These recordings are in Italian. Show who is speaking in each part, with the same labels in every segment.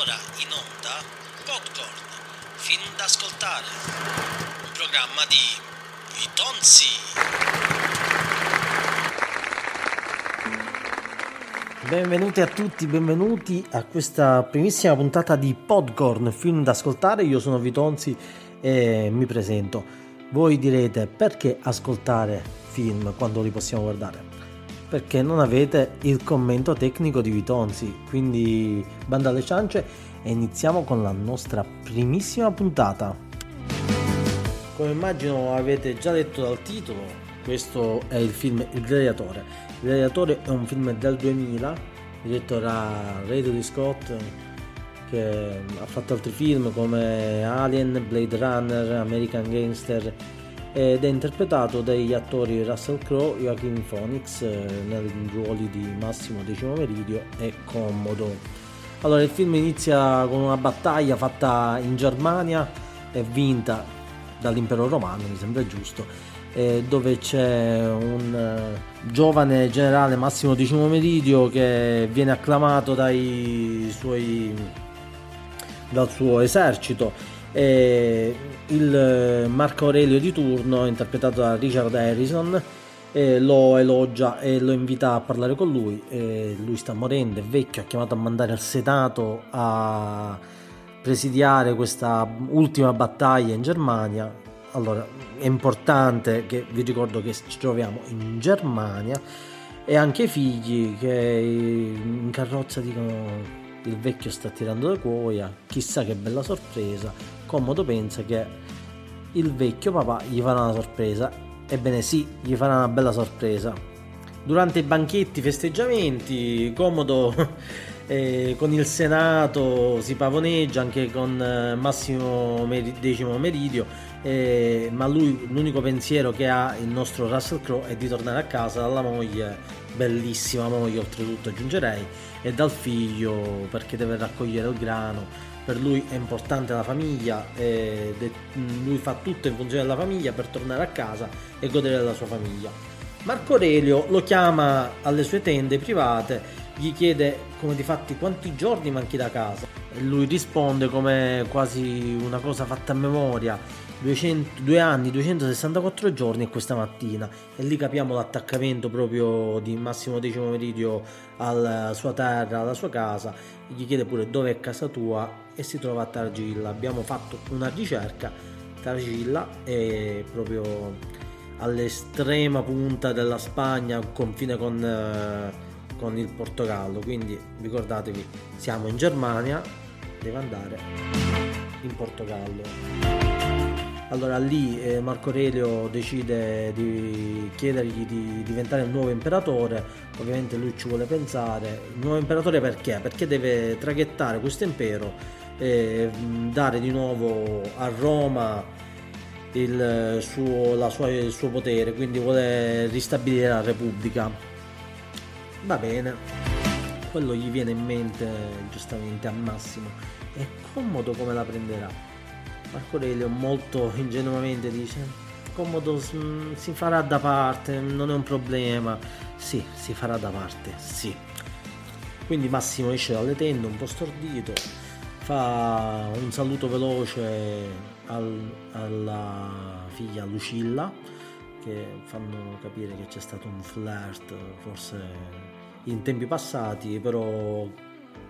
Speaker 1: ora in onda Popcorn, film da ascoltare, un programma di Vitonzi.
Speaker 2: Benvenuti a tutti, benvenuti a questa primissima puntata di Podcorn, film da ascoltare. Io sono Vitonzi e mi presento. Voi direte perché ascoltare film quando li possiamo guardare? Perché non avete il commento tecnico di Vitonzi. Quindi banda alle ciance e iniziamo con la nostra primissima puntata. Come immagino avete già letto dal titolo, questo è il film Il Gladiatore. Il Gladiatore è un film del 2000 diretto da Ridley Scott che ha fatto altri film come Alien, Blade Runner, American Gangster ed è interpretato dagli attori Russell Crowe, Joaquin Phoenix eh, nei ruoli di Massimo Decimo Meridio e Commodo. Allora il film inizia con una battaglia fatta in Germania e vinta dall'impero romano, mi sembra giusto, eh, dove c'è un eh, giovane generale Massimo Decimo Meridio che viene acclamato dai suoi, dal suo esercito e il Marco Aurelio di turno, interpretato da Richard Harrison, eh, lo elogia e lo invita a parlare con lui. Eh, lui sta morendo, è vecchio, ha chiamato a mandare al Senato a presidiare questa ultima battaglia in Germania. Allora, è importante che vi ricordo che ci troviamo in Germania e anche i figli che in carrozza dicono il vecchio sta tirando la cuoia, chissà che bella sorpresa. Comodo pensa che il vecchio papà gli farà una sorpresa. Ebbene sì, gli farà una bella sorpresa. Durante i banchetti, festeggiamenti, Comodo eh, con il Senato si pavoneggia anche con eh, Massimo Decimo Meridio, eh, ma lui l'unico pensiero che ha il nostro Russell Crowe è di tornare a casa dalla moglie, bellissima moglie oltretutto aggiungerei, e dal figlio perché deve raccogliere il grano. Per lui è importante la famiglia, lui fa tutto in funzione della famiglia per tornare a casa e godere della sua famiglia. Marco Aurelio lo chiama alle sue tende private, gli chiede come di fatti quanti giorni manchi da casa. Lui risponde come quasi una cosa fatta a memoria, 200, 2 anni, 264 giorni e questa mattina. E lì capiamo l'attaccamento proprio di Massimo Decimo Meridio alla sua terra, alla sua casa. Gli chiede pure dove è casa tua e si trova a Targilla. Abbiamo fatto una ricerca, Targilla è proprio all'estrema punta della Spagna, confine con, eh, con il Portogallo. Quindi ricordatevi, siamo in Germania, deve andare in Portogallo. Allora lì eh, Marco Aurelio decide di chiedergli di diventare il nuovo imperatore, ovviamente lui ci vuole pensare. Il nuovo imperatore perché? Perché deve traghettare questo impero e dare di nuovo a Roma il suo, sua, il suo potere, quindi vuole ristabilire la Repubblica. Va bene, quello gli viene in mente giustamente a Massimo. È comodo come la prenderà Marco Aurelio molto ingenuamente dice Comodo si farà da parte, non è un problema. Sì, si farà da parte, sì. Quindi Massimo esce dalle tende un po' stordito, fa un saluto veloce al, alla figlia Lucilla, che fanno capire che c'è stato un flirt, forse in tempi passati, però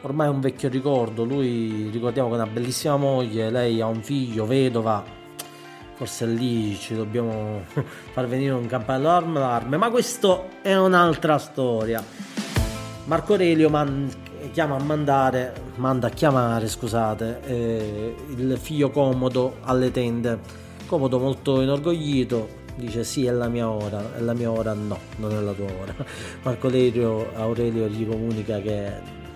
Speaker 2: ormai è un vecchio ricordo, lui ricordiamo che ha una bellissima moglie, lei ha un figlio, vedova, forse lì ci dobbiamo far venire un campanello d'allarme, ma questo è un'altra storia. Marco Aurelio man- chiama a mandare, manda a chiamare, scusate, eh, il figlio Comodo alle tende. Comodo molto inorgoglito, dice sì è la mia ora, è la mia ora no, non è la tua ora. Marco Aurelio, Aurelio gli comunica che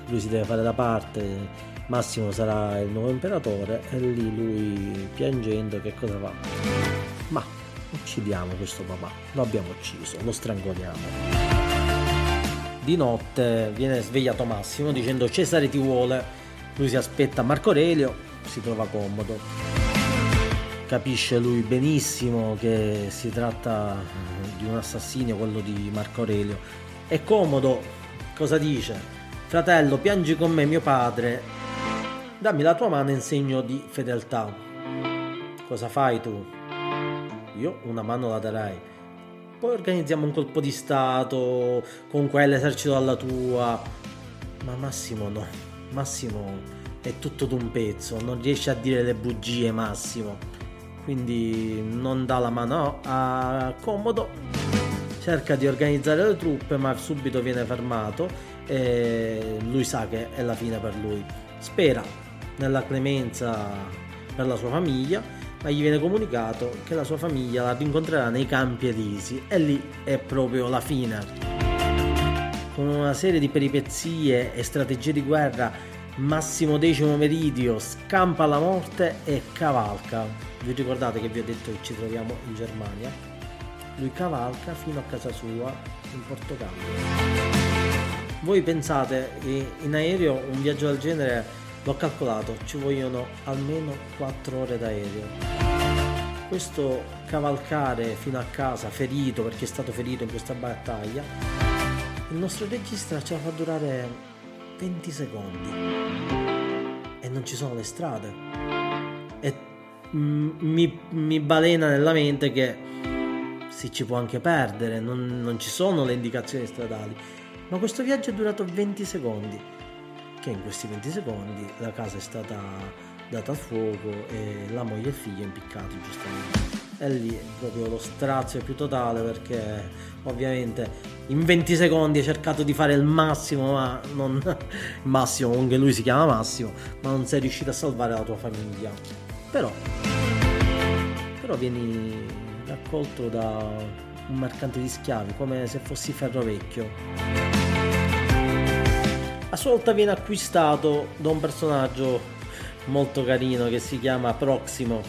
Speaker 2: lui si deve fare da parte, Massimo sarà il nuovo imperatore e lì lui piangendo che cosa fa? Ma uccidiamo questo papà, lo abbiamo ucciso, lo strangoliamo. Di notte viene svegliato Massimo dicendo Cesare ti vuole, lui si aspetta Marco Aurelio, si trova comodo. Capisce lui benissimo che si tratta di un assassinio, quello di Marco Aurelio. È comodo, cosa dice? Fratello, piangi con me mio padre dammi la tua mano in segno di fedeltà. Cosa fai tu? Io una mano la darei. Poi organizziamo un colpo di stato con quell'esercito alla tua. Ma Massimo no. Massimo è tutto d'un pezzo, non riesce a dire le bugie Massimo. Quindi non dà la mano a comodo. Cerca di organizzare le truppe, ma subito viene fermato e lui sa che è la fine per lui. Spera nella clemenza per la sua famiglia, ma gli viene comunicato che la sua famiglia la rincontrerà nei campi elisi e lì è proprio la fine. Con una serie di peripezie e strategie di guerra, Massimo X Meridio scampa la morte e cavalca. Vi ricordate che vi ho detto che ci troviamo in Germania? Lui cavalca fino a casa sua in Portogallo. Voi pensate che in aereo un viaggio del genere l'ho calcolato, ci vogliono almeno 4 ore d'aereo. Questo cavalcare fino a casa ferito perché è stato ferito in questa battaglia, il nostro regista ce la fa durare 20 secondi e non ci sono le strade. E mi, mi balena nella mente che si ci può anche perdere, non, non ci sono le indicazioni stradali ma questo viaggio è durato 20 secondi, che in questi 20 secondi la casa è stata data a fuoco e la moglie e il figlio impiccati giustamente. E lì è proprio lo strazio più totale perché ovviamente in 20 secondi hai cercato di fare il massimo, ma non massimo, anche lui si chiama Massimo, ma non sei riuscito a salvare la tua famiglia. Però, però vieni raccolto da un mercante di schiavi come se fossi ferro vecchio a sua volta viene acquistato da un personaggio molto carino che si chiama Proximo.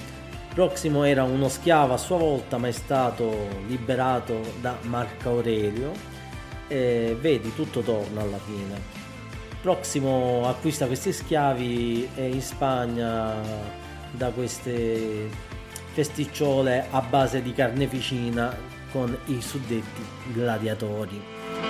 Speaker 2: Proximo era uno schiavo a sua volta ma è stato liberato da Marco Aurelio e vedi tutto torna alla fine. Proximo acquista questi schiavi e in Spagna da queste festicciole a base di carneficina con i suddetti gladiatori.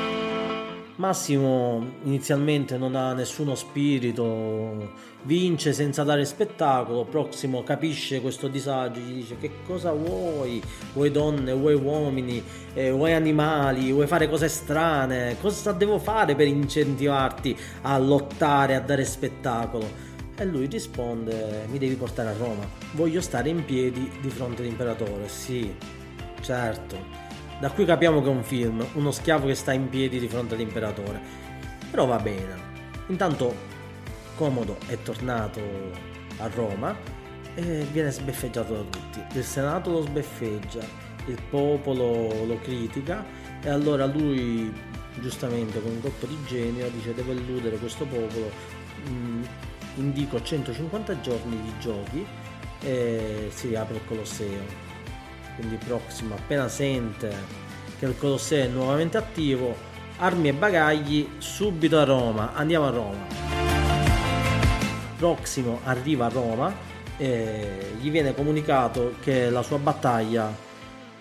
Speaker 2: Massimo inizialmente non ha nessuno spirito, vince senza dare spettacolo, Prossimo capisce questo disagio, gli dice che cosa vuoi, vuoi donne, vuoi uomini, eh, vuoi animali, vuoi fare cose strane, cosa devo fare per incentivarti a lottare, a dare spettacolo? E lui risponde, mi devi portare a Roma, voglio stare in piedi di fronte all'imperatore, sì, certo da qui capiamo che è un film, uno schiavo che sta in piedi di fronte all'imperatore. Però va bene. Intanto Comodo è tornato a Roma e viene sbeffeggiato da tutti. Il Senato lo sbeffeggia, il popolo lo critica e allora lui giustamente con un colpo di genio dice devo illudere questo popolo, indico 150 giorni di giochi e si riapre il Colosseo quindi Proximo appena sente che il Colosseo è nuovamente attivo, armi e bagagli subito a Roma, andiamo a Roma. Proximo arriva a Roma e gli viene comunicato che la sua battaglia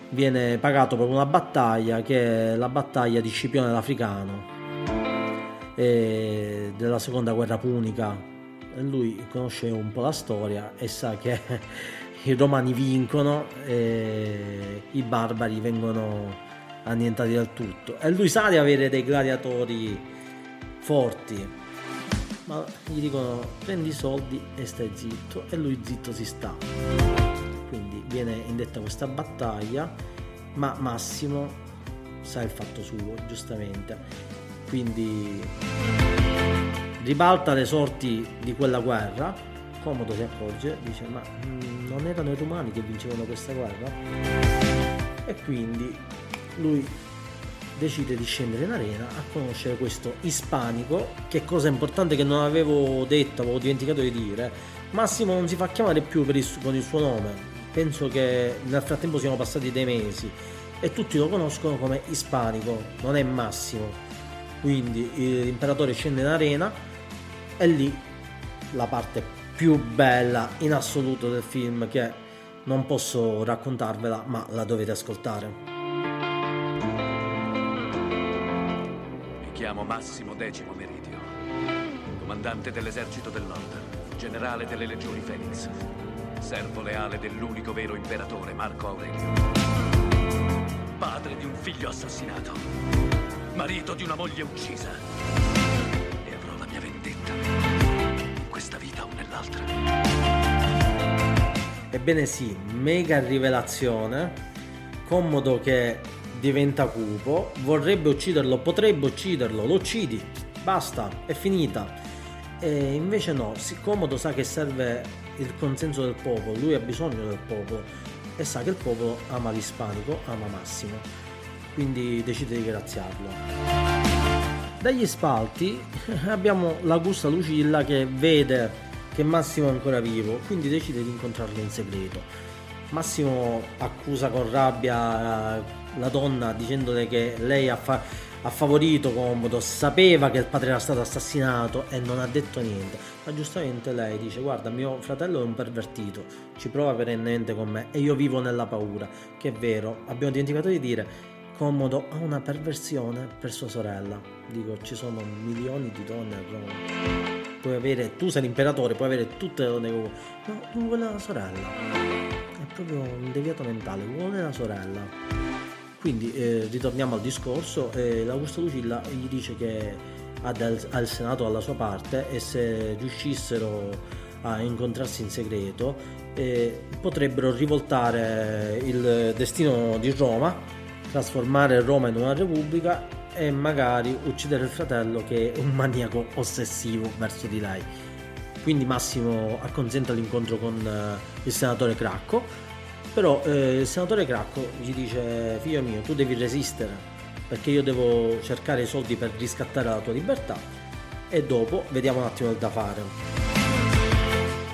Speaker 2: viene pagato per una battaglia che è la battaglia di Scipione l'Africano della seconda guerra punica lui conosce un po' la storia e sa che i romani vincono e i barbari vengono annientati del tutto. E lui sa di avere dei gladiatori forti ma gli dicono prendi i soldi e stai zitto. E lui zitto si sta. Quindi viene indetta questa battaglia ma Massimo sa il fatto suo giustamente. Quindi ribalta le sorti di quella guerra Comodo si accorge, dice ma mh, non erano i romani che vincevano questa guerra? E quindi lui decide di scendere in arena a conoscere questo ispanico, che cosa importante che non avevo detto, avevo dimenticato di dire, Massimo non si fa chiamare più il, con il suo nome, penso che nel frattempo siano passati dei mesi e tutti lo conoscono come ispanico, non è Massimo. Quindi l'imperatore scende in arena e lì la parte più bella in assoluto del film che non posso raccontarvela ma la dovete ascoltare.
Speaker 3: Mi chiamo Massimo Decimo Meridio, comandante dell'esercito del nord. generale delle legioni Felix, servo leale dell'unico vero imperatore Marco Aurelio. Padre di un figlio assassinato, marito di una moglie uccisa. E avrò la mia vendetta, questa vita o nell'altra.
Speaker 2: Ebbene sì, mega rivelazione. Commodo che diventa cupo, vorrebbe ucciderlo, potrebbe ucciderlo, lo uccidi, basta, è finita. E invece no, Commodo sa che serve il consenso del popolo, lui ha bisogno del popolo e sa che il popolo ama l'ispanico, ama Massimo, quindi decide di graziarlo. Dagli spalti abbiamo l'Augusta Lucilla che vede che Massimo è ancora vivo, quindi decide di incontrarlo in segreto. Massimo accusa con rabbia la donna dicendole che lei ha fatto ha favorito Commodo, sapeva che il padre era stato assassinato e non ha detto niente. Ma giustamente lei dice: Guarda, mio fratello è un pervertito, ci prova perennemente con me e io vivo nella paura. Che è vero, abbiamo dimenticato di dire. Commodo ha una perversione per sua sorella. Dico, ci sono milioni di donne a Roma. Puoi avere, tu sei l'imperatore, puoi avere tutte le donne che vuoi. No, non vuole la sorella. È proprio un deviato mentale, vuole la sorella. Quindi eh, ritorniamo al discorso, eh, l'Augusto Lucilla gli dice che ha, del, ha il Senato alla sua parte e se riuscissero a incontrarsi in segreto eh, potrebbero rivoltare il destino di Roma, trasformare Roma in una repubblica e magari uccidere il fratello che è un maniaco ossessivo verso di lei. Quindi Massimo acconsente all'incontro con eh, il senatore Cracco però eh, il senatore Cracco gli dice, figlio mio, tu devi resistere, perché io devo cercare i soldi per riscattare la tua libertà e dopo vediamo un attimo da fare.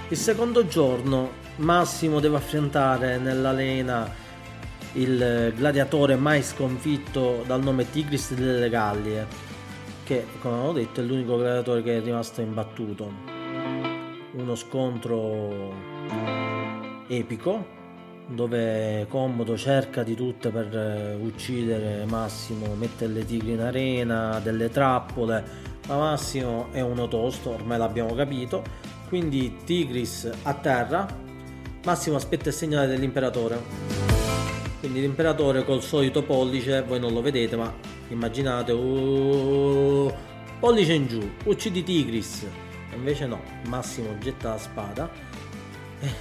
Speaker 2: Il secondo giorno Massimo deve affrontare nell'arena il gladiatore mai sconfitto dal nome Tigris delle Gallie, che come avevo detto è l'unico gladiatore che è rimasto imbattuto. Uno scontro epico dove Commodo cerca di tutto per eh, uccidere Massimo, mette le tigri in arena, delle trappole, ma Massimo è uno tosto, ormai l'abbiamo capito, quindi Tigris a terra, Massimo aspetta il segnale dell'imperatore. Quindi l'imperatore col solito pollice, voi non lo vedete, ma immaginate, uh, pollice in giù, uccidi Tigris. E invece no, Massimo getta la spada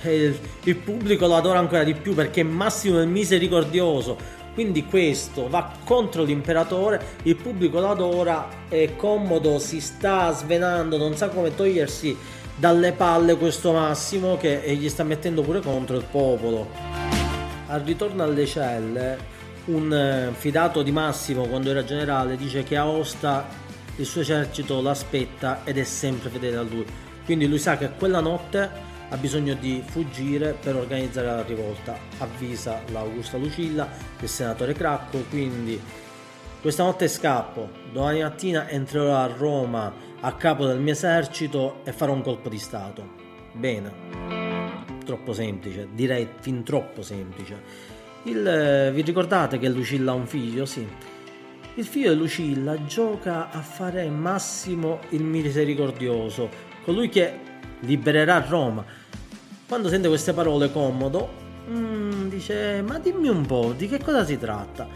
Speaker 2: il, il pubblico lo adora ancora di più perché Massimo è misericordioso. Quindi questo va contro l'imperatore, il pubblico lo adora e Commodo si sta svenando, non sa come togliersi dalle palle questo Massimo che gli sta mettendo pure contro il popolo. Al ritorno alle celle, un eh, fidato di Massimo quando era generale dice che Aosta il suo esercito l'aspetta ed è sempre fedele a lui. Quindi lui sa che quella notte ha bisogno di fuggire per organizzare la rivolta. Avvisa l'Augusta Lucilla, il senatore Cracco, quindi questa notte scappo, domani mattina entrerò a Roma a capo del mio esercito e farò un colpo di Stato. Bene, troppo semplice, direi fin troppo semplice. Il, eh, vi ricordate che Lucilla ha un figlio? Sì. Il figlio di Lucilla gioca a fare Massimo il misericordioso, colui che libererà Roma. Quando sente queste parole comodo, mm, dice ma dimmi un po' di che cosa si tratta.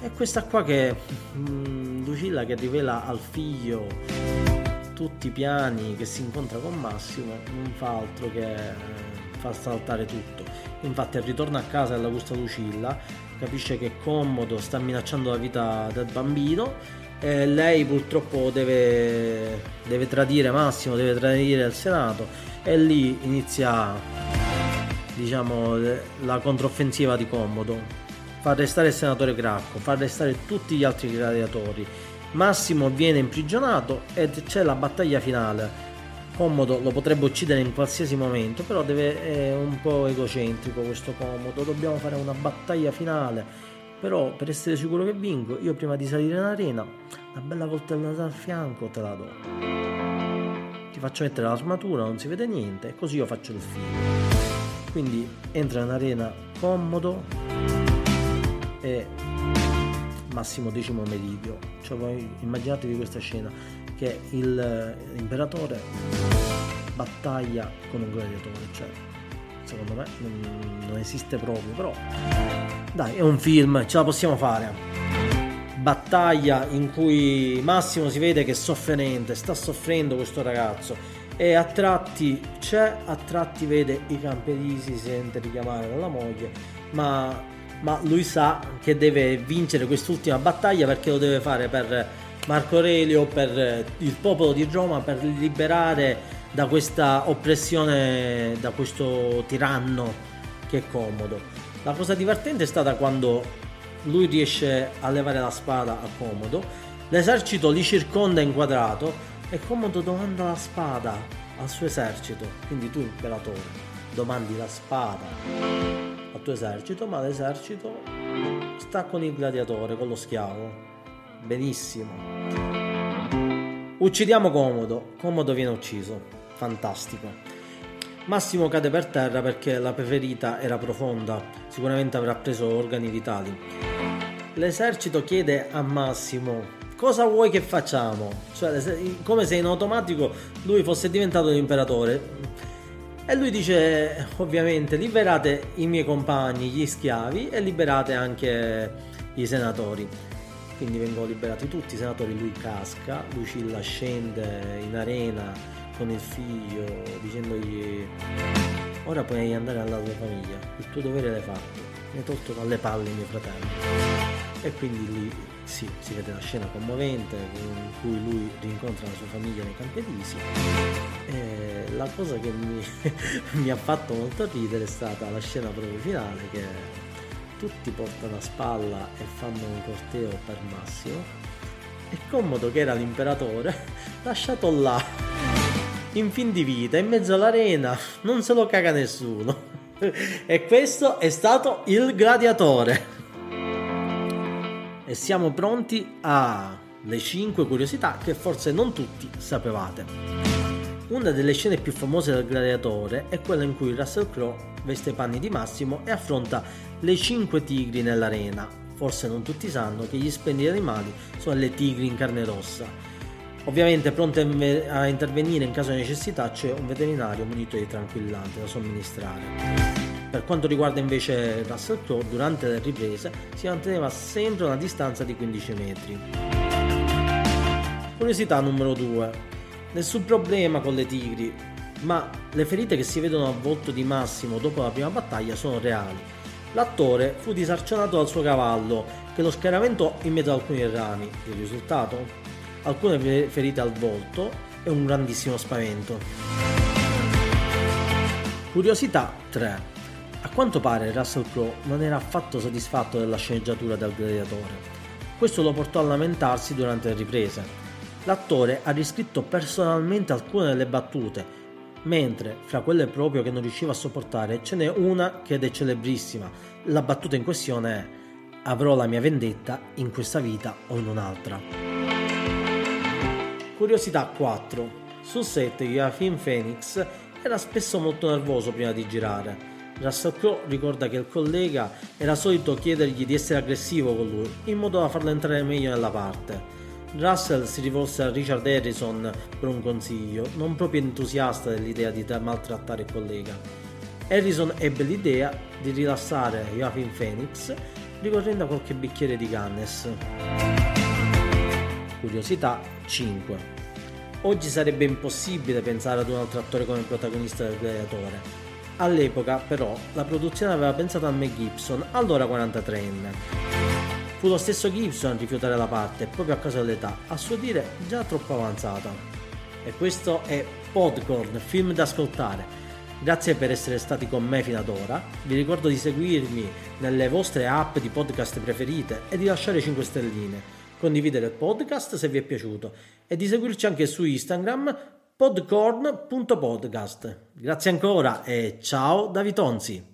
Speaker 2: È questa qua che mm, Lucilla che rivela al figlio tutti i piani che si incontra con Massimo, non fa altro che eh, far saltare tutto. Infatti al ritorno a casa dell'Augusta Lucilla capisce che Commodo sta minacciando la vita del bambino eh, lei purtroppo deve, deve tradire Massimo, deve tradire il Senato e lì inizia diciamo la controffensiva di Commodo. Fa arrestare il senatore Gracco, fa arrestare tutti gli altri gladiatori. Massimo viene imprigionato e c'è la battaglia finale. Commodo lo potrebbe uccidere in qualsiasi momento, però deve, è un po' egocentrico questo Commodo. Dobbiamo fare una battaglia finale però per essere sicuro che vinco, io prima di salire in arena, una bella coltellata al fianco te la do. Ti faccio mettere l'armatura, non si vede niente, così io faccio il film. Quindi entra in arena comodo e massimo decimo meridio. Cioè immaginatevi questa scena che il, l'imperatore battaglia con un gladiatore, cioè secondo me non, non esiste proprio, però dai, è un film, ce la possiamo fare. Battaglia in cui Massimo si vede che è sofferente, sta soffrendo questo ragazzo e a tratti c'è, a tratti vede i camperisi, si sente richiamare dalla moglie, ma, ma lui sa che deve vincere quest'ultima battaglia perché lo deve fare per Marco Aurelio, per il popolo di Roma, per liberare da questa oppressione, da questo tiranno che è comodo. La cosa divertente è stata quando lui riesce a levare la spada a comodo, l'esercito li circonda inquadrato e comodo domanda la spada al suo esercito, quindi tu imperatore domandi la spada al tuo esercito, ma l'esercito sta con il gladiatore, con lo schiavo. Benissimo. Uccidiamo Comodo, Comodo viene ucciso, fantastico. Massimo cade per terra perché la ferita era profonda, sicuramente avrà preso organi vitali. L'esercito chiede a Massimo cosa vuoi che facciamo? Cioè, come se in automatico lui fosse diventato l'imperatore. E lui dice, ovviamente, liberate i miei compagni, gli schiavi, e liberate anche i senatori. Quindi vengono liberati tutti i senatori, lui casca, Lucilla scende in arena con il figlio dicendogli ora puoi andare alla tua famiglia, il tuo dovere l'hai fatto, mi hai tolto dalle palle mio fratello. E quindi lì sì, si vede la scena commovente in cui lui rincontra la sua famiglia nei Campedisi. E la cosa che mi, mi ha fatto molto ridere è stata la scena proprio finale che tutti portano a spalla e fanno un corteo per Massimo. E Comodo, che era l'imperatore, lasciato là, in fin di vita, in mezzo all'arena, non se lo caga nessuno. E questo è stato il gladiatore e siamo pronti alle 5 curiosità che forse non tutti sapevate. Una delle scene più famose del gladiatore è quella in cui Russell Crowe veste i panni di Massimo e affronta le 5 tigri nell'arena. Forse non tutti sanno che gli splendidi animali sono le tigri in carne rossa. Ovviamente pronte a intervenire in caso di necessità c'è un veterinario munito di tranquillante da somministrare. Per quanto riguarda invece Russell Crowe, durante le riprese si manteneva sempre a una distanza di 15 metri. Curiosità numero 2. Nessun problema con le tigri, ma le ferite che si vedono al volto di Massimo dopo la prima battaglia sono reali. L'attore fu disarcionato dal suo cavallo, che lo schieramento in mezzo ad alcuni rami. Il risultato? Alcune ferite al volto e un grandissimo spavento. Curiosità 3. A quanto pare Russell Crowe non era affatto soddisfatto della sceneggiatura del gladiatore. Questo lo portò a lamentarsi durante le riprese. L'attore ha riscritto personalmente alcune delle battute, mentre fra quelle proprio che non riusciva a sopportare ce n'è una che è celebrissima. La battuta in questione è avrò la mia vendetta in questa vita o in un'altra. Curiosità 4. Sul set Joachim Phoenix era spesso molto nervoso prima di girare Russell Crowe ricorda che il collega era solito chiedergli di essere aggressivo con lui, in modo da farlo entrare meglio nella parte. Russell si rivolse a Richard Harrison per un consiglio, non proprio entusiasta dell'idea di maltrattare il collega. Harrison ebbe l'idea di rilassare Joachim Phoenix ricorrendo a qualche bicchiere di Guinness. Curiosità 5. Oggi sarebbe impossibile pensare ad un altro attore come protagonista del gladiatore, All'epoca, però, la produzione aveva pensato a Mel Gibson, allora 43enne. Fu lo stesso Gibson a rifiutare la parte, proprio a causa dell'età, a suo dire già troppo avanzata. E questo è Podcorn, film da ascoltare. Grazie per essere stati con me fino ad ora. Vi ricordo di seguirmi nelle vostre app di podcast preferite e di lasciare 5 stelline. Condividere il podcast se vi è piaciuto e di seguirci anche su Instagram podcorn.podcast. Grazie ancora e ciao da Vitonzi.